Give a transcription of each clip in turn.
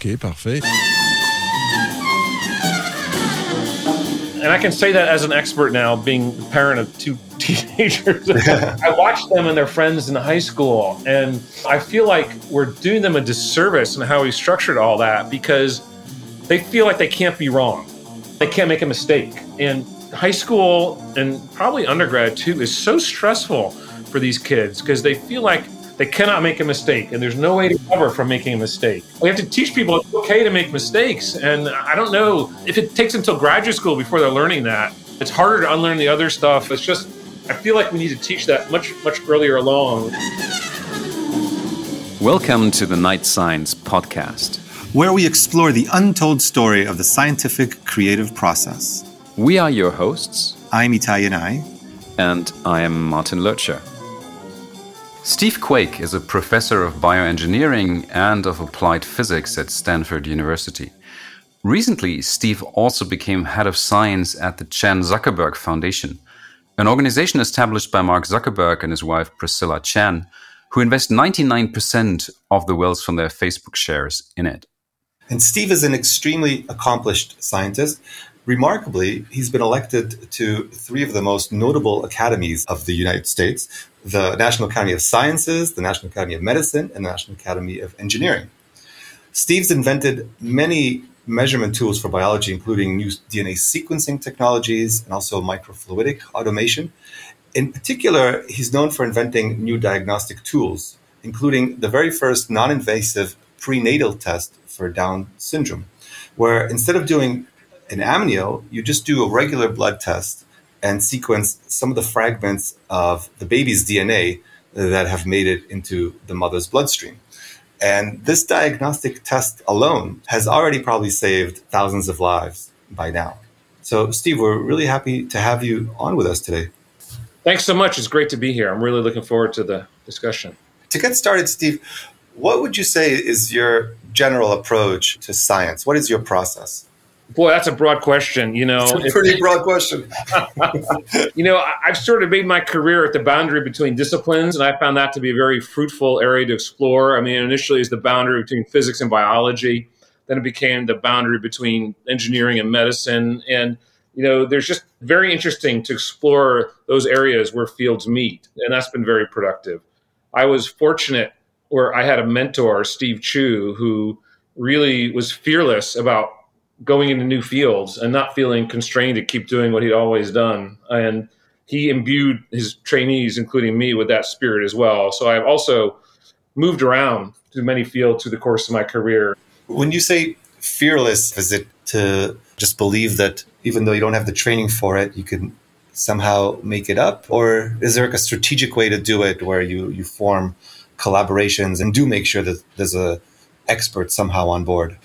OK, parfait. And I can say that as an expert now, being the parent of two teenagers. I watched them and their friends in high school, and I feel like we're doing them a disservice in how we structured all that because they feel like they can't be wrong. They can't make a mistake. And high school and probably undergrad too is so stressful for these kids because they feel like they cannot make a mistake and there's no way to cover from making a mistake. We have to teach people it's okay to make mistakes. And I don't know if it takes until graduate school before they're learning that. It's harder to unlearn the other stuff. It's just, I feel like we need to teach that much, much earlier along. Welcome to the Night Science Podcast, where we explore the untold story of the scientific creative process. We are your hosts. I'm Itai Yanai. And I am Martin Lercher. Steve Quake is a professor of bioengineering and of applied physics at Stanford University. Recently, Steve also became head of science at the Chan Zuckerberg Foundation, an organization established by Mark Zuckerberg and his wife Priscilla Chan, who invest 99% of the wealth from their Facebook shares in it. And Steve is an extremely accomplished scientist Remarkably, he's been elected to three of the most notable academies of the United States the National Academy of Sciences, the National Academy of Medicine, and the National Academy of Engineering. Steve's invented many measurement tools for biology, including new DNA sequencing technologies and also microfluidic automation. In particular, he's known for inventing new diagnostic tools, including the very first non invasive prenatal test for Down syndrome, where instead of doing an amnio, you just do a regular blood test and sequence some of the fragments of the baby's DNA that have made it into the mother's bloodstream. And this diagnostic test alone has already probably saved thousands of lives by now. So, Steve, we're really happy to have you on with us today. Thanks so much. It's great to be here. I'm really looking forward to the discussion. To get started, Steve, what would you say is your general approach to science? What is your process? Boy, that's a broad question. You know, it's a pretty broad question. you know, I've sort of made my career at the boundary between disciplines, and I found that to be a very fruitful area to explore. I mean, initially, it's the boundary between physics and biology. Then it became the boundary between engineering and medicine. And you know, there's just very interesting to explore those areas where fields meet, and that's been very productive. I was fortunate where I had a mentor, Steve Chu, who really was fearless about going into new fields and not feeling constrained to keep doing what he'd always done. And he imbued his trainees, including me, with that spirit as well. So I've also moved around to many fields through the course of my career. When you say fearless, is it to just believe that even though you don't have the training for it, you can somehow make it up? Or is there like a strategic way to do it where you, you form collaborations and do make sure that there's a expert somehow on board?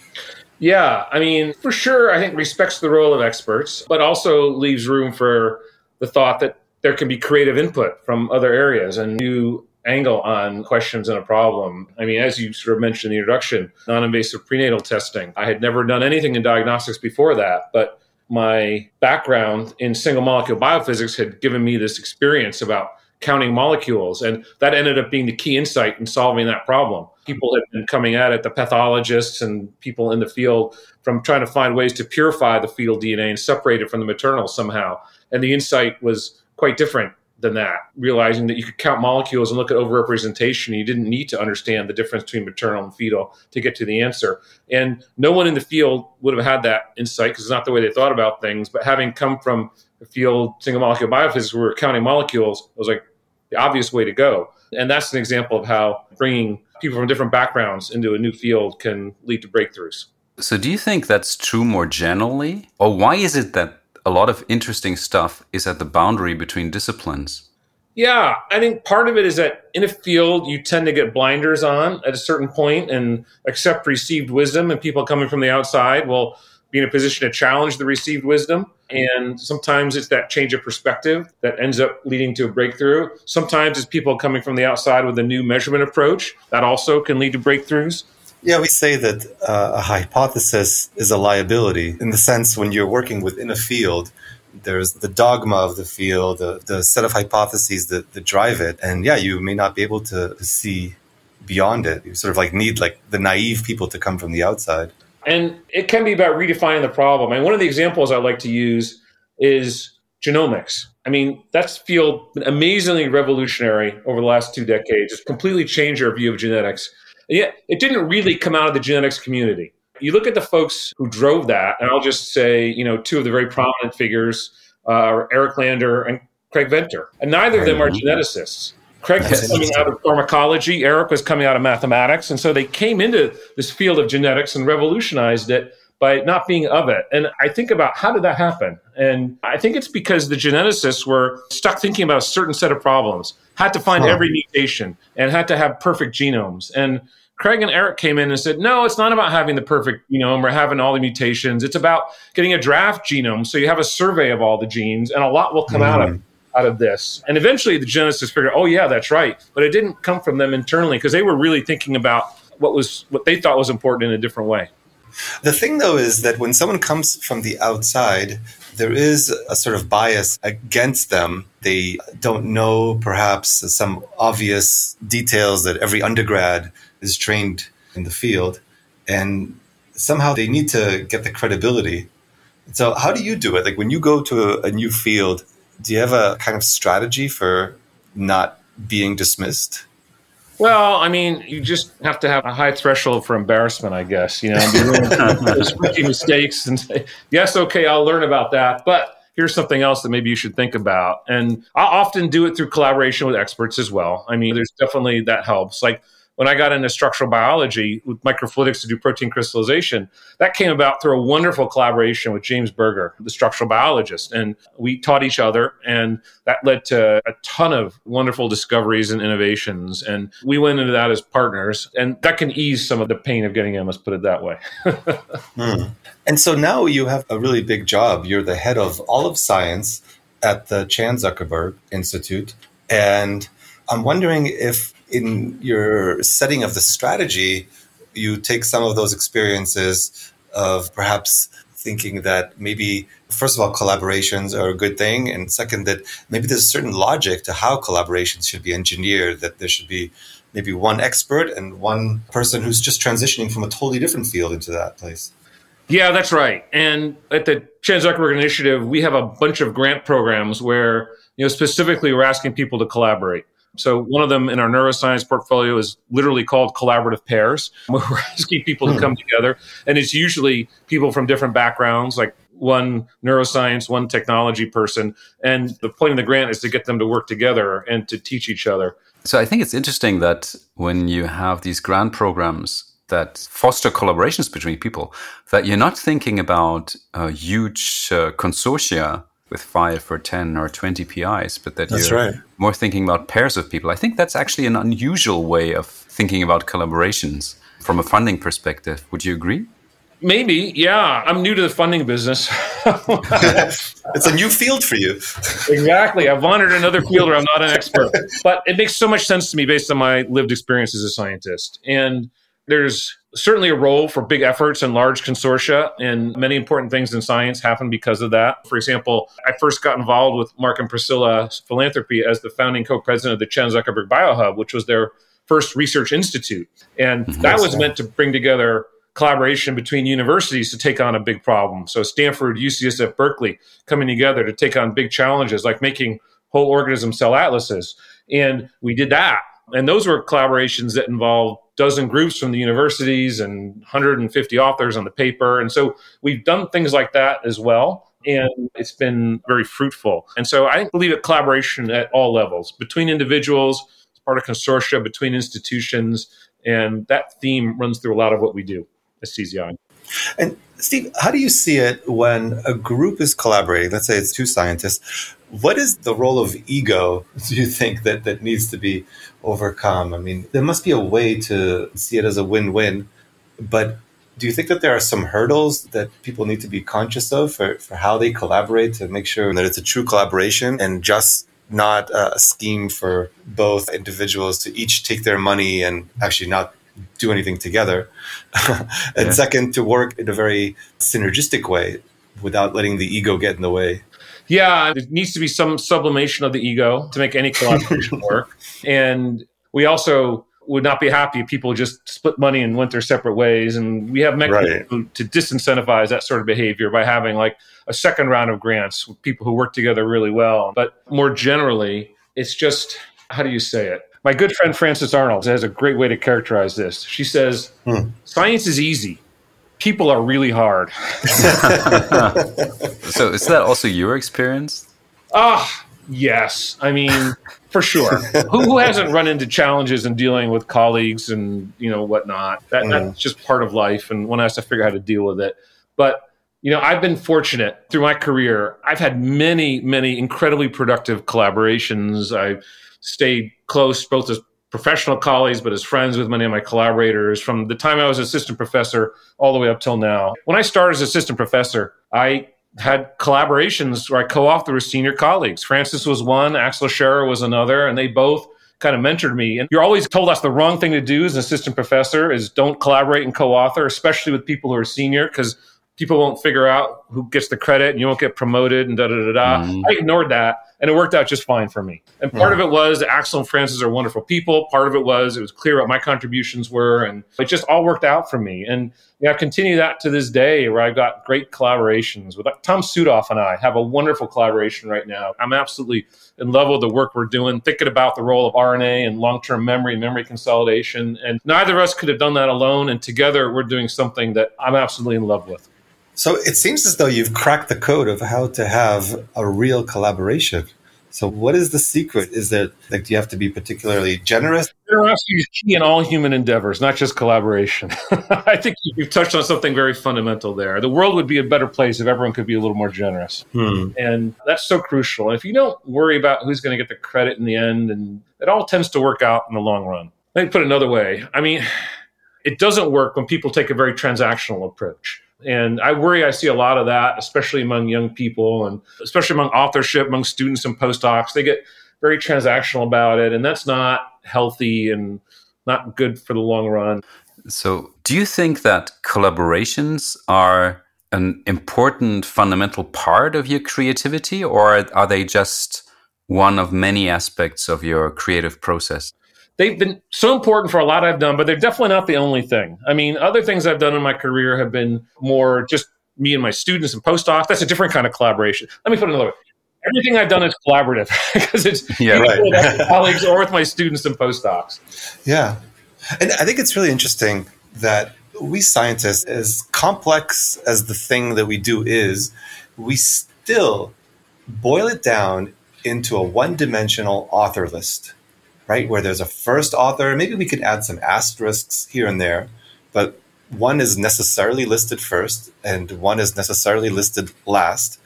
Yeah, I mean, for sure, I think respects the role of experts, but also leaves room for the thought that there can be creative input from other areas and new angle on questions and a problem. I mean, as you sort of mentioned in the introduction, non invasive prenatal testing. I had never done anything in diagnostics before that, but my background in single molecule biophysics had given me this experience about counting molecules. And that ended up being the key insight in solving that problem. People have been coming at it, the pathologists and people in the field, from trying to find ways to purify the fetal DNA and separate it from the maternal somehow. And the insight was quite different than that, realizing that you could count molecules and look at overrepresentation. You didn't need to understand the difference between maternal and fetal to get to the answer. And no one in the field would have had that insight because it's not the way they thought about things. But having come from the field, single molecule biophysics, where we were counting molecules, I was like, the obvious way to go. And that's an example of how bringing people from different backgrounds into a new field can lead to breakthroughs. So, do you think that's true more generally? Or why is it that a lot of interesting stuff is at the boundary between disciplines? Yeah, I think part of it is that in a field, you tend to get blinders on at a certain point and accept received wisdom, and people coming from the outside will be in a position to challenge the received wisdom. And sometimes it's that change of perspective that ends up leading to a breakthrough. Sometimes it's people coming from the outside with a new measurement approach that also can lead to breakthroughs. Yeah, we say that uh, a hypothesis is a liability in the sense when you're working within a field, there's the dogma of the field, the, the set of hypotheses that, that drive it. And yeah, you may not be able to see beyond it. You sort of like need like the naive people to come from the outside. And it can be about redefining the problem. And one of the examples I like to use is genomics. I mean, that's field amazingly revolutionary over the last two decades. It's completely changed our view of genetics. And yet, it didn't really come out of the genetics community. You look at the folks who drove that, and I'll just say, you know, two of the very prominent figures uh, are Eric Lander and Craig Venter. And neither of them are geneticists. Craig was coming out of pharmacology, Eric was coming out of mathematics. And so they came into this field of genetics and revolutionized it by not being of it. And I think about how did that happen? And I think it's because the geneticists were stuck thinking about a certain set of problems, had to find huh. every mutation, and had to have perfect genomes. And Craig and Eric came in and said, no, it's not about having the perfect genome or having all the mutations. It's about getting a draft genome. So you have a survey of all the genes, and a lot will come mm. out of mm-hmm. Out of this. And eventually the Genesis figured, oh yeah, that's right. But it didn't come from them internally because they were really thinking about what was what they thought was important in a different way. The thing though is that when someone comes from the outside, there is a sort of bias against them. They don't know perhaps some obvious details that every undergrad is trained in the field. And somehow they need to get the credibility. So, how do you do it? Like when you go to a, a new field, do you have a kind of strategy for not being dismissed? Well, I mean, you just have to have a high threshold for embarrassment, I guess. You know, be willing mistakes and say, "Yes, okay, I'll learn about that," but here's something else that maybe you should think about. And I often do it through collaboration with experts as well. I mean, there's definitely that helps. Like when I got into structural biology with microfluidics to do protein crystallization, that came about through a wonderful collaboration with James Berger, the structural biologist. And we taught each other, and that led to a ton of wonderful discoveries and innovations. And we went into that as partners, and that can ease some of the pain of getting in, let's put it that way. hmm. And so now you have a really big job. You're the head of all of science at the Chan Zuckerberg Institute. And I'm wondering if in your setting of the strategy, you take some of those experiences of perhaps thinking that maybe first of all collaborations are a good thing and second that maybe there's a certain logic to how collaborations should be engineered that there should be maybe one expert and one person who's just transitioning from a totally different field into that place. Yeah that's right. And at the Chan Zuckerberg Initiative we have a bunch of grant programs where you know specifically we're asking people to collaborate so one of them in our neuroscience portfolio is literally called collaborative pairs. We're asking people to hmm. come together, and it's usually people from different backgrounds, like one neuroscience, one technology person. And the point of the grant is to get them to work together and to teach each other. So I think it's interesting that when you have these grant programs that foster collaborations between people, that you're not thinking about a huge uh, consortia with five or 10 or 20 PIs, but that that's you're right. more thinking about pairs of people. I think that's actually an unusual way of thinking about collaborations from a funding perspective. Would you agree? Maybe, yeah. I'm new to the funding business. it's a new field for you. exactly. I've wandered another field where I'm not an expert. But it makes so much sense to me based on my lived experience as a scientist. And there's certainly a role for big efforts and large consortia, and many important things in science happen because of that. For example, I first got involved with Mark and Priscilla's philanthropy as the founding co president of the Chan Zuckerberg BioHub, which was their first research institute. And mm-hmm. that was meant to bring together collaboration between universities to take on a big problem. So Stanford, UCSF, Berkeley coming together to take on big challenges like making whole organism cell atlases. And we did that. And those were collaborations that involved dozen groups from the universities and 150 authors on the paper. And so we've done things like that as well. And it's been very fruitful. And so I believe in collaboration at all levels between individuals, as part of consortia, between institutions. And that theme runs through a lot of what we do at CZI. And Steve, how do you see it when a group is collaborating? Let's say it's two scientists. What is the role of ego, do you think, that, that needs to be overcome? I mean, there must be a way to see it as a win win, but do you think that there are some hurdles that people need to be conscious of for, for how they collaborate to make sure that it's a true collaboration and just not a scheme for both individuals to each take their money and actually not do anything together. and yeah. second, to work in a very synergistic way without letting the ego get in the way. Yeah, there needs to be some sublimation of the ego to make any collaboration work. And we also would not be happy if people just split money and went their separate ways. And we have mechanisms right. to disincentivize that sort of behavior by having like a second round of grants with people who work together really well. But more generally, it's just how do you say it? My good friend Frances Arnold has a great way to characterize this. She says, hmm. Science is easy. People are really hard. so, is that also your experience? Ah, yes. I mean, for sure. who, who, hasn't run into challenges in dealing with colleagues and you know whatnot? That, mm. That's just part of life, and one has to figure out how to deal with it. But you know, I've been fortunate through my career. I've had many, many incredibly productive collaborations. I've stayed close both as professional colleagues, but as friends with many of my collaborators from the time I was assistant professor all the way up till now. When I started as assistant professor, I had collaborations where I co-authored with senior colleagues. Frances was one, Axel Scherer was another, and they both kind of mentored me. And you're always told us the wrong thing to do as an assistant professor is don't collaborate and co-author, especially with people who are senior, because people won't figure out who gets the credit and you won't get promoted and da da da da. Mm. I ignored that and it worked out just fine for me. And part of it was Axel and Frances are wonderful people. Part of it was it was clear what my contributions were and it just all worked out for me. And you know, I continue that to this day where I've got great collaborations with Tom Südhof and I have a wonderful collaboration right now. I'm absolutely in love with the work we're doing, thinking about the role of RNA and long-term memory, memory consolidation. And neither of us could have done that alone. And together we're doing something that I'm absolutely in love with. So it seems as though you've cracked the code of how to have a real collaboration. So what is the secret? Is there like do you have to be particularly generous? Generosity is key in all human endeavors, not just collaboration. I think you've touched on something very fundamental there. The world would be a better place if everyone could be a little more generous. Hmm. And that's so crucial. And if you don't worry about who's going to get the credit in the end, and it all tends to work out in the long run. Let me put it another way. I mean, it doesn't work when people take a very transactional approach. And I worry I see a lot of that, especially among young people and especially among authorship, among students and postdocs. They get very transactional about it, and that's not healthy and not good for the long run. So, do you think that collaborations are an important fundamental part of your creativity, or are they just one of many aspects of your creative process? They've been so important for a lot I've done, but they're definitely not the only thing. I mean, other things I've done in my career have been more just me and my students and postdocs. That's a different kind of collaboration. Let me put it another way. Everything I've done is collaborative because it's yeah, right. with colleagues or with my students and postdocs. Yeah. And I think it's really interesting that we scientists, as complex as the thing that we do is, we still boil it down into a one dimensional author list right? Where there's a first author. Maybe we could add some asterisks here and there, but one is necessarily listed first and one is necessarily listed last.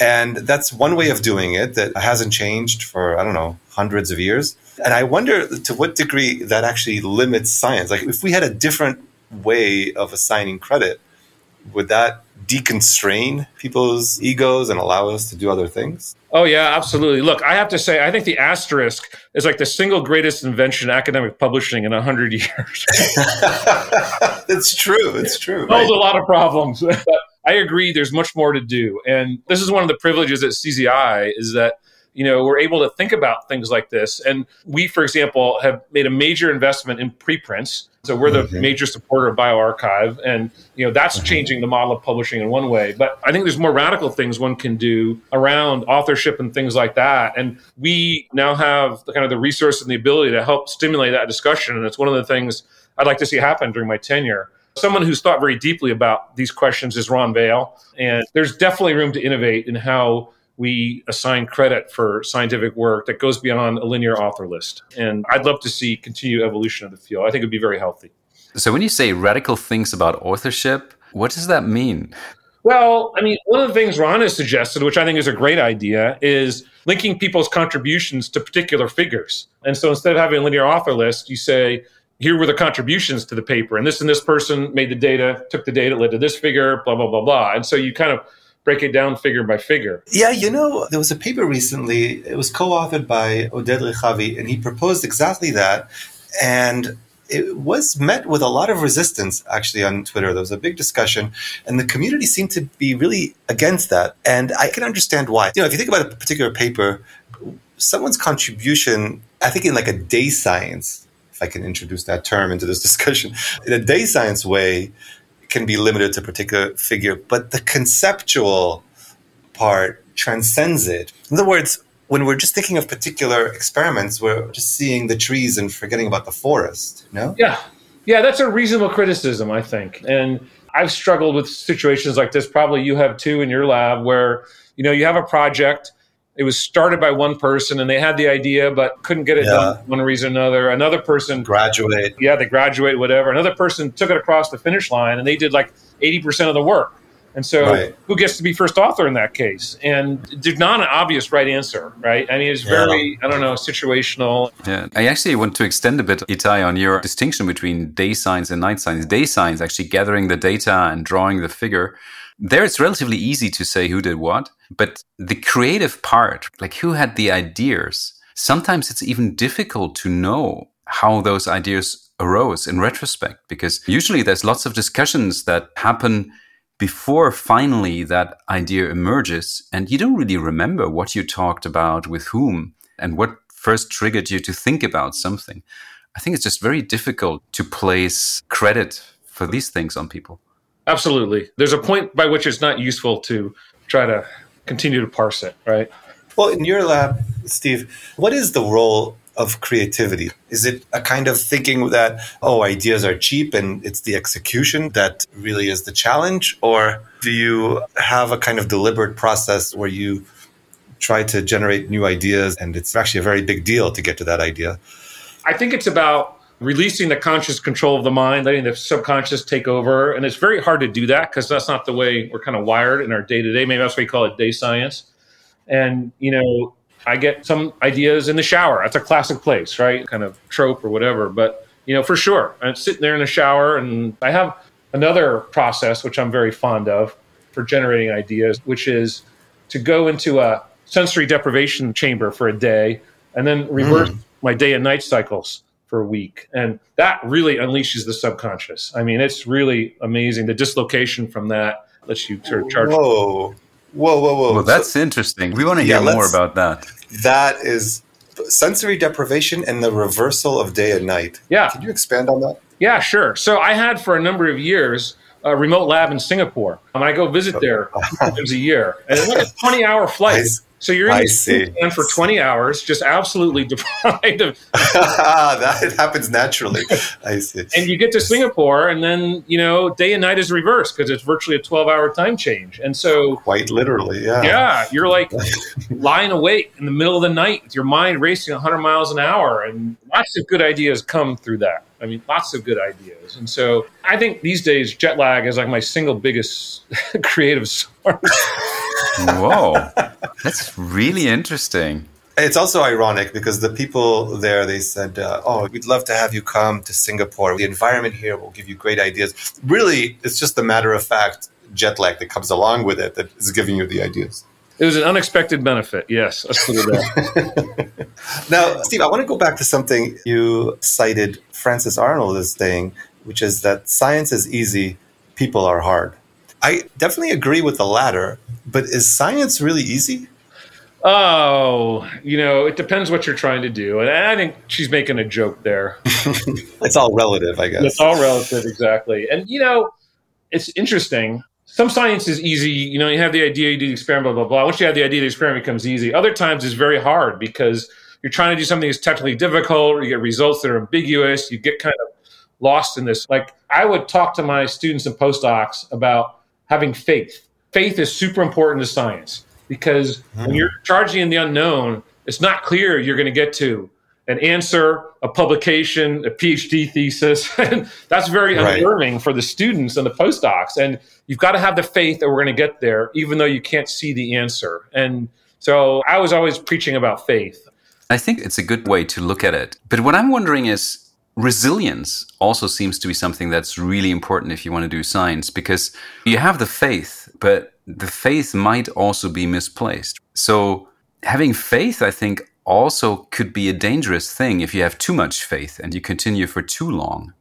And that's one way of doing it that hasn't changed for, I don't know, hundreds of years. And I wonder to what degree that actually limits science. Like, if we had a different way of assigning credit, would that deconstrain people's egos and allow us to do other things? Oh, yeah, absolutely. Look, I have to say, I think the asterisk is like the single greatest invention in academic publishing in 100 years. it's true. It's true. Right? Solves a lot of problems. I agree, there's much more to do. And this is one of the privileges at CZI is that you know, we're able to think about things like this. And we, for example, have made a major investment in preprints. So we're the mm-hmm. major supporter of bioRxiv, and you know that's mm-hmm. changing the model of publishing in one way. But I think there's more radical things one can do around authorship and things like that. And we now have the kind of the resource and the ability to help stimulate that discussion. And it's one of the things I'd like to see happen during my tenure. Someone who's thought very deeply about these questions is Ron Vale, and there's definitely room to innovate in how we assign credit for scientific work that goes beyond a linear author list. And I'd love to see continued evolution of the field. I think it'd be very healthy. So, when you say radical things about authorship, what does that mean? Well, I mean, one of the things Ron has suggested, which I think is a great idea, is linking people's contributions to particular figures. And so instead of having a linear author list, you say, here were the contributions to the paper, and this and this person made the data, took the data, led to this figure, blah, blah, blah, blah. And so you kind of break it down figure by figure. Yeah, you know, there was a paper recently, it was co authored by Oded Rechavi, and he proposed exactly that. And it was met with a lot of resistance actually on Twitter. There was a big discussion, and the community seemed to be really against that. And I can understand why. You know, if you think about a particular paper, someone's contribution, I think in like a day science if I can introduce that term into this discussion. In a day science way, can be limited to a particular figure, but the conceptual part transcends it. In other words, when we're just thinking of particular experiments, we're just seeing the trees and forgetting about the forest, know? Yeah. Yeah, that's a reasonable criticism, I think. And I've struggled with situations like this. Probably you have too in your lab where, you know, you have a project it was started by one person and they had the idea but couldn't get it yeah. done one reason or another. Another person graduate. Yeah, they graduate, whatever. Another person took it across the finish line and they did like 80% of the work. And so, right. who gets to be first author in that case? And there's not an obvious right answer, right? I mean, it's very, yeah. I don't know, situational. Yeah, I actually want to extend a bit, Itai, on your distinction between day science and night science. Day science, actually gathering the data and drawing the figure. There, it's relatively easy to say who did what, but the creative part, like who had the ideas, sometimes it's even difficult to know how those ideas arose in retrospect, because usually there's lots of discussions that happen before finally that idea emerges, and you don't really remember what you talked about with whom and what first triggered you to think about something. I think it's just very difficult to place credit for these things on people. Absolutely. There's a point by which it's not useful to try to continue to parse it, right? Well, in your lab, Steve, what is the role of creativity? Is it a kind of thinking that, oh, ideas are cheap and it's the execution that really is the challenge? Or do you have a kind of deliberate process where you try to generate new ideas and it's actually a very big deal to get to that idea? I think it's about releasing the conscious control of the mind, letting the subconscious take over. And it's very hard to do that because that's not the way we're kind of wired in our day to day. Maybe that's why we call it day science. And, you know, I get some ideas in the shower. That's a classic place, right? Kind of trope or whatever. But, you know, for sure, I'm sitting there in the shower and I have another process, which I'm very fond of for generating ideas, which is to go into a sensory deprivation chamber for a day and then reverse mm. my day and night cycles for a week. And that really unleashes the subconscious. I mean, it's really amazing. The dislocation from that lets you sort of charge. Whoa. Whoa, whoa, whoa. Well, that's so, interesting. We want to hear yeah, more about that. That is sensory deprivation and the reversal of day and night. Yeah. Can you expand on that? Yeah, sure. So I had for a number of years a remote lab in Singapore. And I go visit oh. there times a year. And it's like a 20 hour flight. So you're in the for 20 hours, just absolutely deprived of. that happens naturally. I see. And you get to Singapore, and then you know day and night is reversed because it's virtually a 12-hour time change. And so, quite literally, yeah. Yeah, you're like lying awake in the middle of the night with your mind racing 100 miles an hour, and lots of good ideas come through that. I mean, lots of good ideas. And so, I think these days jet lag is like my single biggest creative source. Whoa, that's really interesting. It's also ironic because the people there they said, uh, "Oh, we'd love to have you come to Singapore. The environment here will give you great ideas." Really, it's just the matter of fact jet lag that comes along with it that is giving you the ideas. It was an unexpected benefit. Yes, let's put it that. now, Steve, I want to go back to something you cited Frances Arnold as saying, which is that science is easy, people are hard. I definitely agree with the latter, but is science really easy? Oh, you know, it depends what you're trying to do. And I think she's making a joke there. it's all relative, I guess. It's all relative, exactly. And, you know, it's interesting. Some science is easy. You know, you have the idea, you do the experiment, blah, blah, blah. Once you have the idea, the experiment becomes easy. Other times it's very hard because you're trying to do something that's technically difficult, or you get results that are ambiguous. You get kind of lost in this. Like, I would talk to my students and postdocs about having faith. Faith is super important to science because mm. when you're charging in the unknown, it's not clear you're going to get to an answer, a publication, a PhD thesis. and that's very right. unnerving for the students and the postdocs. And you've got to have the faith that we're going to get there, even though you can't see the answer. And so I was always preaching about faith. I think it's a good way to look at it. But what I'm wondering is resilience also seems to be something that's really important if you want to do science because you have the faith, but the faith might also be misplaced. So having faith, I think, also could be a dangerous thing if you have too much faith and you continue for too long.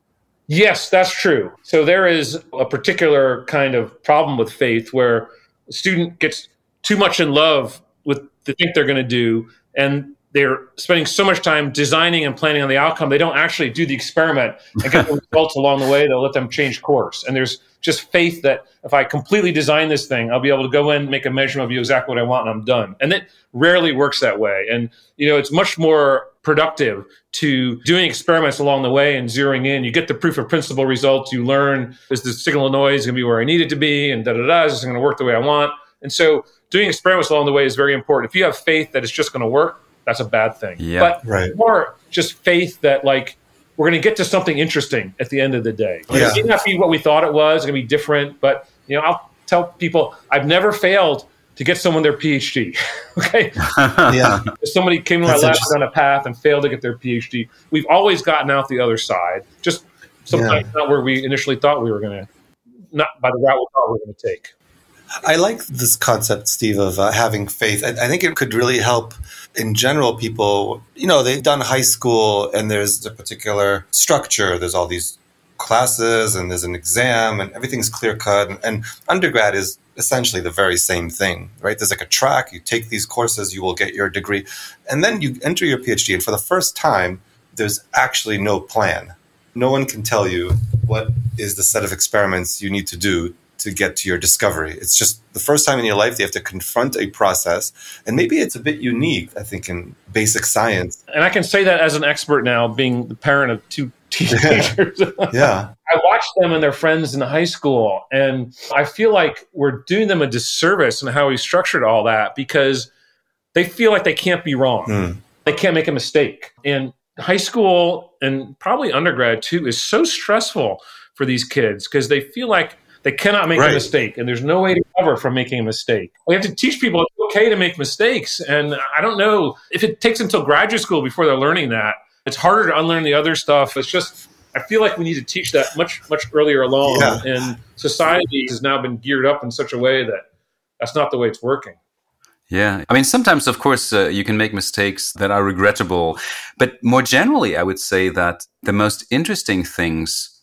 Yes, that's true. So there is a particular kind of problem with faith where a student gets too much in love with the thing they're going to do and they're spending so much time designing and planning on the outcome, they don't actually do the experiment and get the results along the way. They'll let them change course. And there's just faith that if I completely design this thing, I'll be able to go in, make a measurement of you exactly what I want, and I'm done. And it rarely works that way. And you know, it's much more productive to doing experiments along the way and zeroing in. You get the proof of principle results. You learn is the signal noise going to be where I need it to be, and da da da. Is this going to work the way I want? And so, doing experiments along the way is very important. If you have faith that it's just going to work, that's a bad thing. Yeah. But Right. more just faith that like we're going to get to something interesting at the end of the day. Like, Yeah. It may not be what we thought it was. It's going to be different, but you know, I'll tell people I've never failed to get someone their PhD. okay, Yeah. if somebody came to my lab on a path and failed to get their PhD, we've always gotten out the other side. Just sometimes not where we initially thought we were going to, not by the route we thought we were going to take. I like this concept, Steve, of uh, having faith. I, I think it could really help in general people. You know, they've done high school and there's a particular structure, there's all these classes and there's an exam and everything's clear cut. And, and undergrad is essentially the very same thing, right? There's like a track, you take these courses, you will get your degree. And then you enter your PhD. And for the first time, there's actually no plan. No one can tell you what is the set of experiments you need to do to get to your discovery. It's just the first time in your life they have to confront a process. And maybe it's a bit unique, I think, in basic science. And I can say that as an expert now, being the parent of two teenagers. Yeah. I watched them and their friends in high school, and I feel like we're doing them a disservice in how we structured all that because they feel like they can't be wrong. Hmm. They can't make a mistake. And high school and probably undergrad too is so stressful for these kids because they feel like they cannot make Right. a mistake and there's no way to cover from making a mistake. We have to teach people it's okay to make mistakes. And I don't know if it takes until graduate school before they're learning that. It's harder to unlearn the other stuff. It's just I feel like we need to teach that much much earlier along. Yeah. And society has now been geared up in such a way that that's not the way it's working. Yeah. I mean, sometimes, of course, uh, you can make mistakes that are regrettable. But more generally, I would say that the most interesting things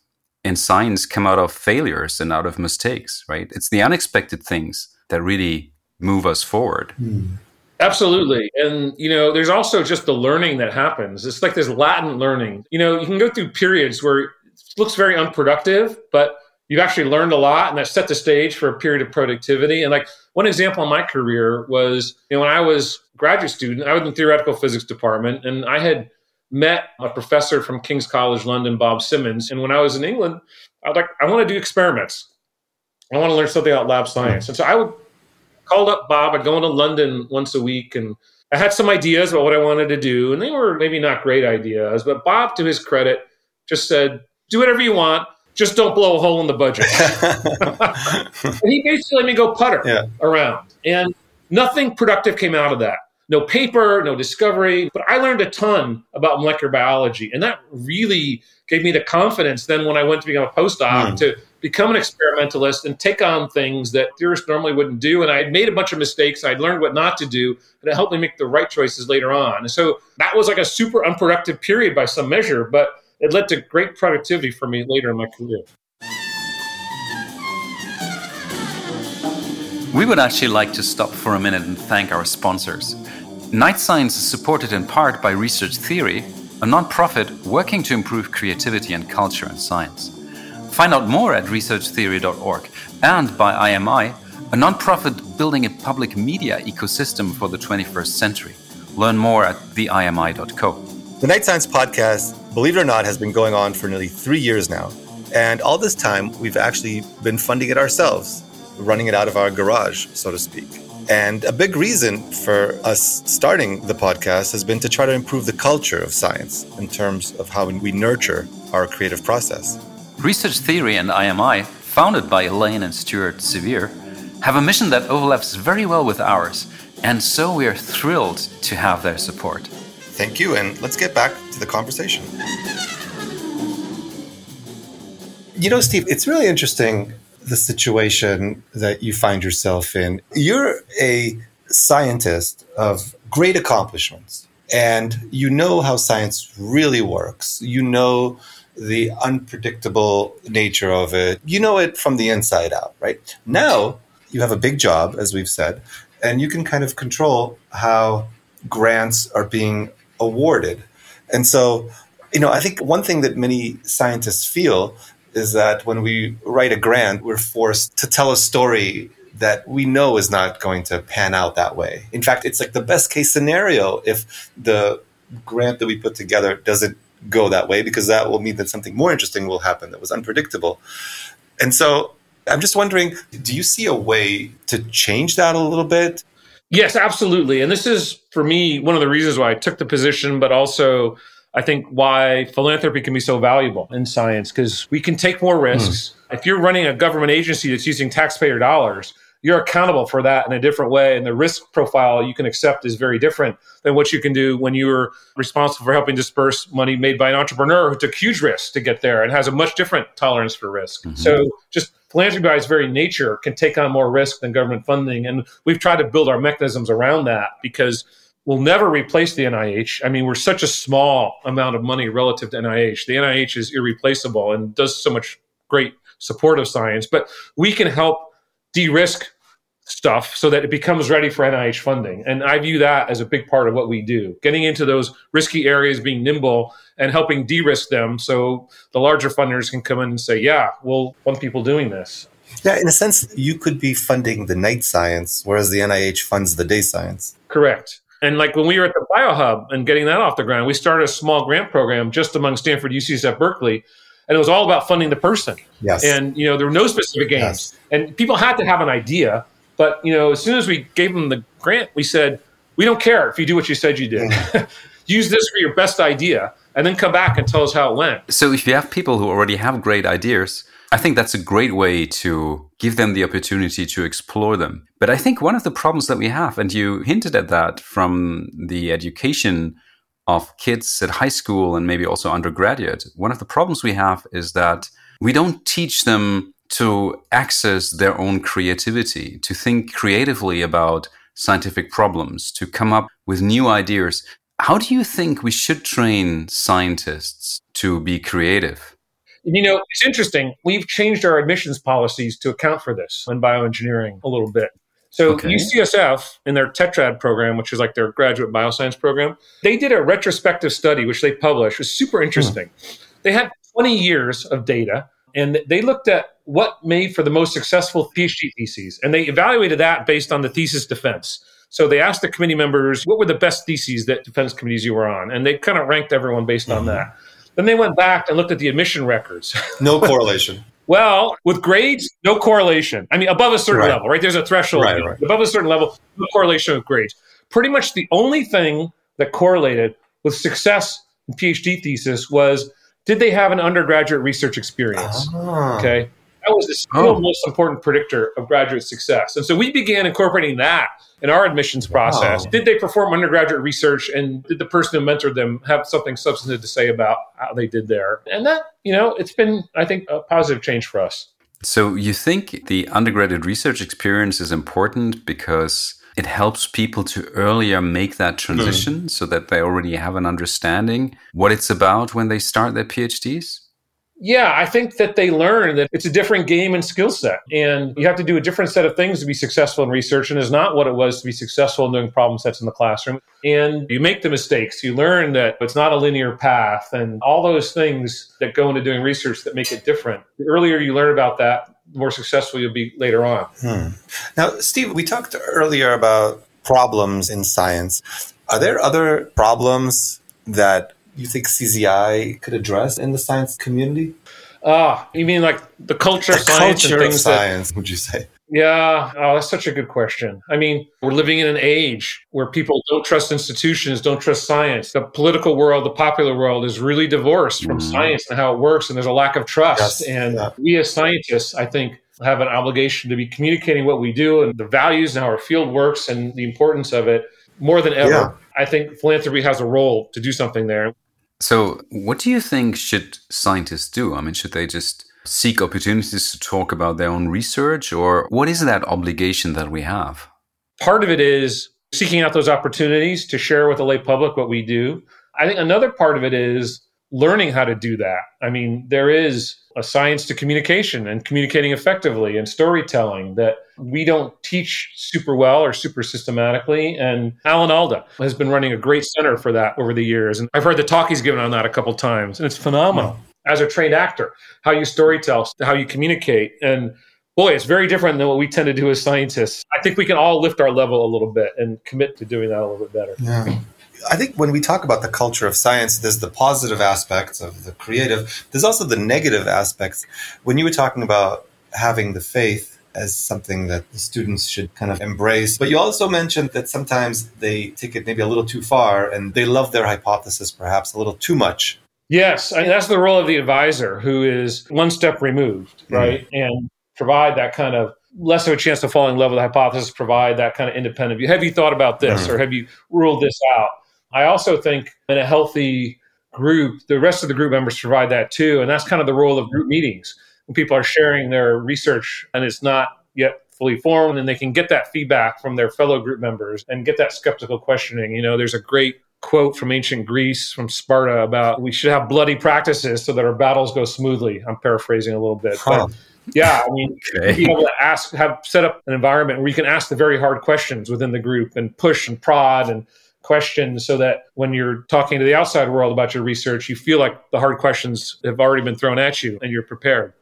in science come out of failures and out of mistakes, right? It's the unexpected things that really move us forward. Hmm. Absolutely. And, you know, there's also just the learning that happens. It's like this latent learning. You know, you can go through periods where it looks very unproductive, but you've actually learned a lot and that set the stage for a period of productivity. And like one example in my career was, you know, when I was graduate student, I was in the theoretical physics department and I had met a professor from King's College London, Bob Simmons. And when I was in England, I was like, I want to do experiments. I want to learn something about lab science. And so I would called up Bob. I'd go into London once a week and I had some ideas about what I wanted to do. And they were maybe not great ideas, but Bob, to his credit, just said, do whatever you want. Just don't blow a hole in the budget. and he basically let me go putter Yeah. around. And nothing productive came out of that. No paper, no discovery. But I learned a ton about molecular biology. And that really gave me the confidence then when I went to become a postdoc Hmm. to become an experimentalist and take on things that theorists normally wouldn't do. And I had made a bunch of mistakes. I'd learned what not to do. And it helped me make the right choices later on. And so that was like a super unproductive period by some measure, but it led to great productivity for me later in my career. We would actually like to stop for a minute and thank our sponsors. Night Science is supported in part by Research Theory, a non-profit working to improve creativity and culture in science. Find out more at researchtheory.org and by IMI, a non-profit building a public media ecosystem for the 21st century. Learn more at theimi.co. The Night Science podcast, believe it or not, has been going on for nearly three years now. And all this time, we've actually been funding it ourselves, running it out of our garage, so to speak. And a big reason for us starting the podcast has been to try to improve the culture of science in terms of how we nurture our creative process. Research Theory and IMI, founded by Elaine and Stuart Sevier, have a mission that overlaps very well with ours, and so we are thrilled to have their support. Thank you, and let's get back to the conversation. You know, Steve, it's really interesting the situation that you find yourself in. You're a scientist of great accomplishments, and you know how science really works. You know the unpredictable nature of it. You know it from the inside out, right? Now you have a big job, as we've said, and you can kind of control how grants are being awarded. And so, you know, I think one thing that many scientists feel is that when we write a grant, we're forced to tell a story that we know is not going to pan out that way. In fact, it's like the best case scenario if the grant that we put together doesn't go that way, because that will mean that something more interesting will happen that was unpredictable. And so I'm just wondering do you see a way to change that a little bit? Yes, absolutely. And this is, for me, one of the reasons why I took the position, but also I think why philanthropy can be so valuable in science because we can take more risks. Mm. If you're running a government agency that's using taxpayer dollars, you're accountable for that in a different way. And the risk profile you can accept is very different than what you can do when you're responsible for helping disperse money made by an entrepreneur who took huge risks to get there and has a much different tolerance for risk. Mm-hmm. So just philanthropy by its very nature can take on more risk than government funding. And we've tried to build our mechanisms around that because we'll never replace the NIH. I mean, we're such a small amount of money relative to NIH. The NIH is irreplaceable and does so much great support of science, but we can help de-risk stuff so that it becomes ready for NIH funding. And I view that as a big part of what we do, getting into those risky areas, being nimble and helping de-risk them so the larger funders can come in and say, yeah, we'll want people doing this. Yeah, in a sense, you could be funding the night science, whereas the NIH funds the day science. Correct. And like when we were at the BioHub and getting that off the ground, we started a small grant program just among Stanford, UCSF, Berkeley, and it was all about funding the person. Yes. And you know there were no specific games, yes. and people had to have an idea. But you know, as soon as we gave them the grant, we said, "We don't care if you do what you said you did. Use this for your best idea, and then come back and tell us how it went." So, if you have people who already have great ideas, I think that's a great way to give them the opportunity to explore them. But I think one of the problems that we have, and you hinted at that from the education of kids at high school and maybe also undergraduate, one of the problems we have is that we don't teach them to access their own creativity, to think creatively about scientific problems, to come up with new ideas. How do you think we should train scientists to be creative? You know, it's interesting. We've changed our admissions policies to account for this in bioengineering a little bit. So okay. UCSF in their Tetrad program, which is like their graduate bioscience program, they did a retrospective study which they published. It was super interesting. Hmm. They had 20 years of data and they looked at what made for the most successful PhD theses and they evaluated that based on the thesis defense. So they asked the committee members what were the best theses that defense committees you were on and they kind of ranked everyone based mm-hmm. on that. Then they went back and looked at the admission records. No correlation. well, with grades, no correlation. I mean, above a certain right. level, right? There's a threshold. Right, right. Above a certain level, no correlation with grades. Pretty much the only thing that correlated with success in PhD thesis was did they have an undergraduate research experience? Ah. Okay. That was the single oh. most important predictor of graduate success. And so we began incorporating that in our admissions process. Wow. Did they perform undergraduate research and did the person who mentored them have something substantive to say about how they did there? And that, you know, it's been, I think, a positive change for us. So you think the undergraduate research experience is important because it helps people to earlier make that transition mm. so that they already have an understanding what it's about when they start their PhDs? Yeah, I think that they learn that it's a different game and skill set. And you have to do a different set of things to be successful in research. And is not what it was to be successful in doing problem sets in the classroom. And you make the mistakes. You learn that it's not a linear path and all those things that go into doing research that make it different. The earlier you learn about that, the more successful you'll be later on. Hmm. Now, Steve, we talked earlier about problems in science. Are there other problems that you think CZI could address in the science community? Ah, you mean like the culture the of science culture and things of science, that, would you say? Yeah, oh, that's such a good question. I mean, we're living in an age where people don't trust institutions, don't trust science. The political world, the popular world is really divorced from mm. science and how it works, and there's a lack of trust. Yes. And yeah. we as scientists, I think, have an obligation to be communicating what we do and the values and how our field works and the importance of it more than ever. Yeah. I think philanthropy has a role to do something there. So, what do you think should scientists do? I mean, should they just seek opportunities to talk about their own research, or what is that obligation that we have? Part of it is seeking out those opportunities to share with the lay public what we do. I think another part of it is learning how to do that. I mean, there is a science to communication and communicating effectively and storytelling that we don't teach super well or super systematically. And Alan Alda has been running a great center for that over the years. And I've heard the talk he's given on that a couple times, and it's phenomenal. As a trained actor, how you storytell, how you communicate, and boy, it's very different than what we tend to do as scientists. I think we can all lift our level a little bit and commit to doing that a little bit better. Yeah. I think when we talk about the culture of science, there's the positive aspects of the creative. There's also the negative aspects. When you were talking about having the faith as something that the students should kind of embrace, but you also mentioned that sometimes they take it maybe a little too far and they love their hypothesis perhaps a little too much. Yes, I mean, that's the role of the advisor who is one step removed, mm-hmm. right? Mm. And provide that kind of less of a chance to fall in love with the hypothesis, provide that kind of independent view. Have you thought about this mm. or have you ruled this out? I also think in a healthy group, the rest of the group members provide that too. And that's kind of the role of group meetings when people are sharing their research and it's not yet fully formed and they can get that feedback from their fellow group members and get that skeptical questioning. You know, there's a great quote from ancient Greece, from Sparta, about we should have bloody practices so that our battles go smoothly. I'm paraphrasing a little bit. Huh. But yeah, I mean, okay. being able to ask, have set up an environment where you can ask the very hard questions within the group and push and prod and questions so that when you're talking to the outside world about your research, you feel like the hard questions have already been thrown at you and you're prepared.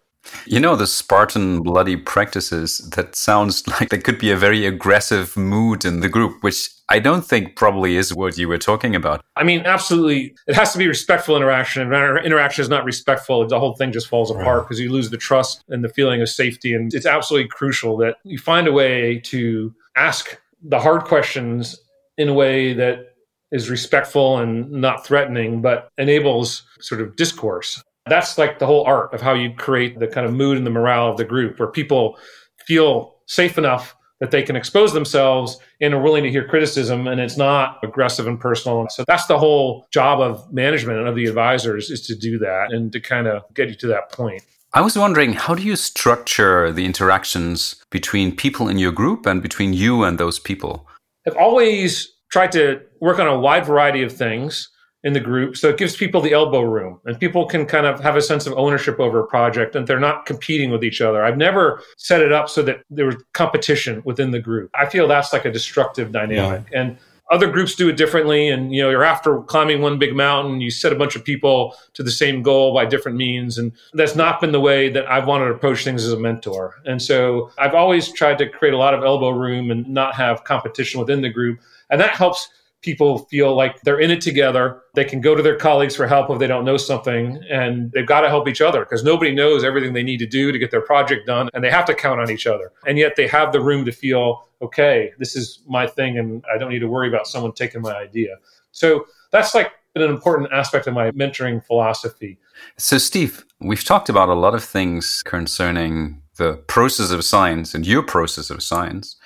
You know, the Spartan bloody practices, that sounds like there could be a very aggressive mood in the group, which I don't think probably is what you were talking about. I mean, absolutely. It has to be respectful interaction. If interaction is not respectful, the whole thing just falls apart because you lose the trust and the feeling of safety. And it's absolutely crucial that you find a way to ask the hard questions in a way that is respectful and not threatening, but enables sort of discourse. That's like the whole art of how you create the kind of mood and the morale of the group where people feel safe enough that they can expose themselves and are willing to hear criticism and it's not aggressive and personal. So that's the whole job of management and of the advisors is to do that and to kind of get you to that point. I was wondering, how do you structure the interactions between people in your group and between you and those people? I've always tried to work on a wide variety of things in the group. So it gives people the elbow room and people can kind of have a sense of ownership over a project and they're not competing with each other. I've never set it up so that there was competition within the group. I feel that's like a destructive dynamic. Yeah. And other groups do it differently. And you know you're after climbing one big mountain you set a bunch of people to the same goal by different means. And that's not been the way that i've wanted to approach things as a mentor. And so i've always tried to create a lot of elbow room and not have competition within the group. And that helps people feel like they're in it together. They can go to their colleagues for help if they don't know something, and they've got to help each other because nobody knows everything they need to do to get their project done, and they have to count on each other. And yet they have the room to feel, okay, this is my thing, and I don't need to worry about someone taking my idea. So that's like an important aspect of my mentoring philosophy. So, Steve, we've talked about a lot of things concerning the process of science and your process of science.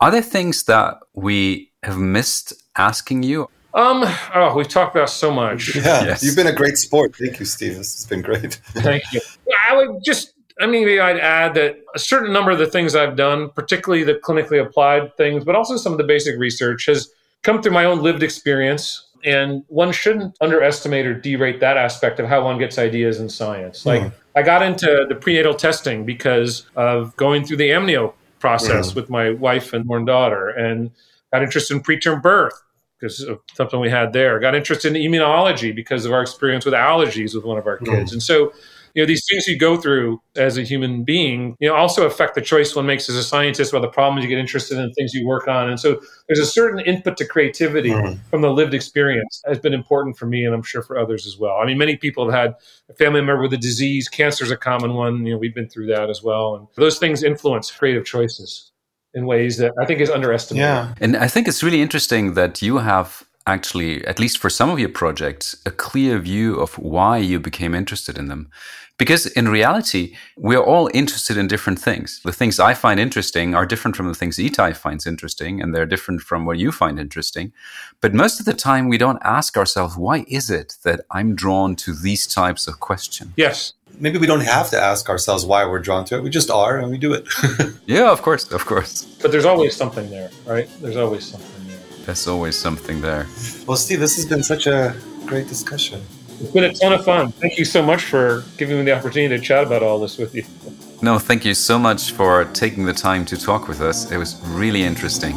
Are there things that we have missed asking you? Um, oh, we've talked about so much. Yeah, yes. you've been a great sport. Thank you, Steve. This has been great. Thank you. I would just, I mean, maybe I'd add that a certain number of the things I've done, particularly the clinically applied things, but also some of the basic research, has come through my own lived experience. And one shouldn't underestimate or derate that aspect of how one gets ideas in science. Like, mm. I got into the prenatal testing because of going through the amnio process mm. with my wife and born daughter. And got interested in preterm birth because of something we had there. Got interested in immunology because of our experience with allergies with one of our kids. Mm. And so, you know, these things you go through as a human being, you know, also affect the choice one makes as a scientist about the problems you get interested in, things you work on. And so there's a certain input to creativity mm. from the lived experience has been important for me and I'm sure for others as well. I mean, many people have had a family member with a disease. Cancer is a common one. You know, we've been through that as well. And those things influence creative choices in ways that I think is underestimated. Yeah. And I think it's really interesting that you have actually, at least for some of your projects, a clear view of why you became interested in them. Because in reality, we're all interested in different things. The things I find interesting are different from the things Itai finds interesting, and they're different from what you find interesting. But most of the time, we don't ask ourselves, why is it that I'm drawn to these types of questions? Yes maybe we don't have to ask ourselves why we're drawn to it. We just are and we do it. yeah, of course, of course. But there's always something there, right? There's always something there. There's always something there. Well, Steve, this has been such a great discussion. It's been a ton of fun. Thank you so much for giving me the opportunity to chat about all this with you. No, thank you so much for taking the time to talk with us. It was really interesting.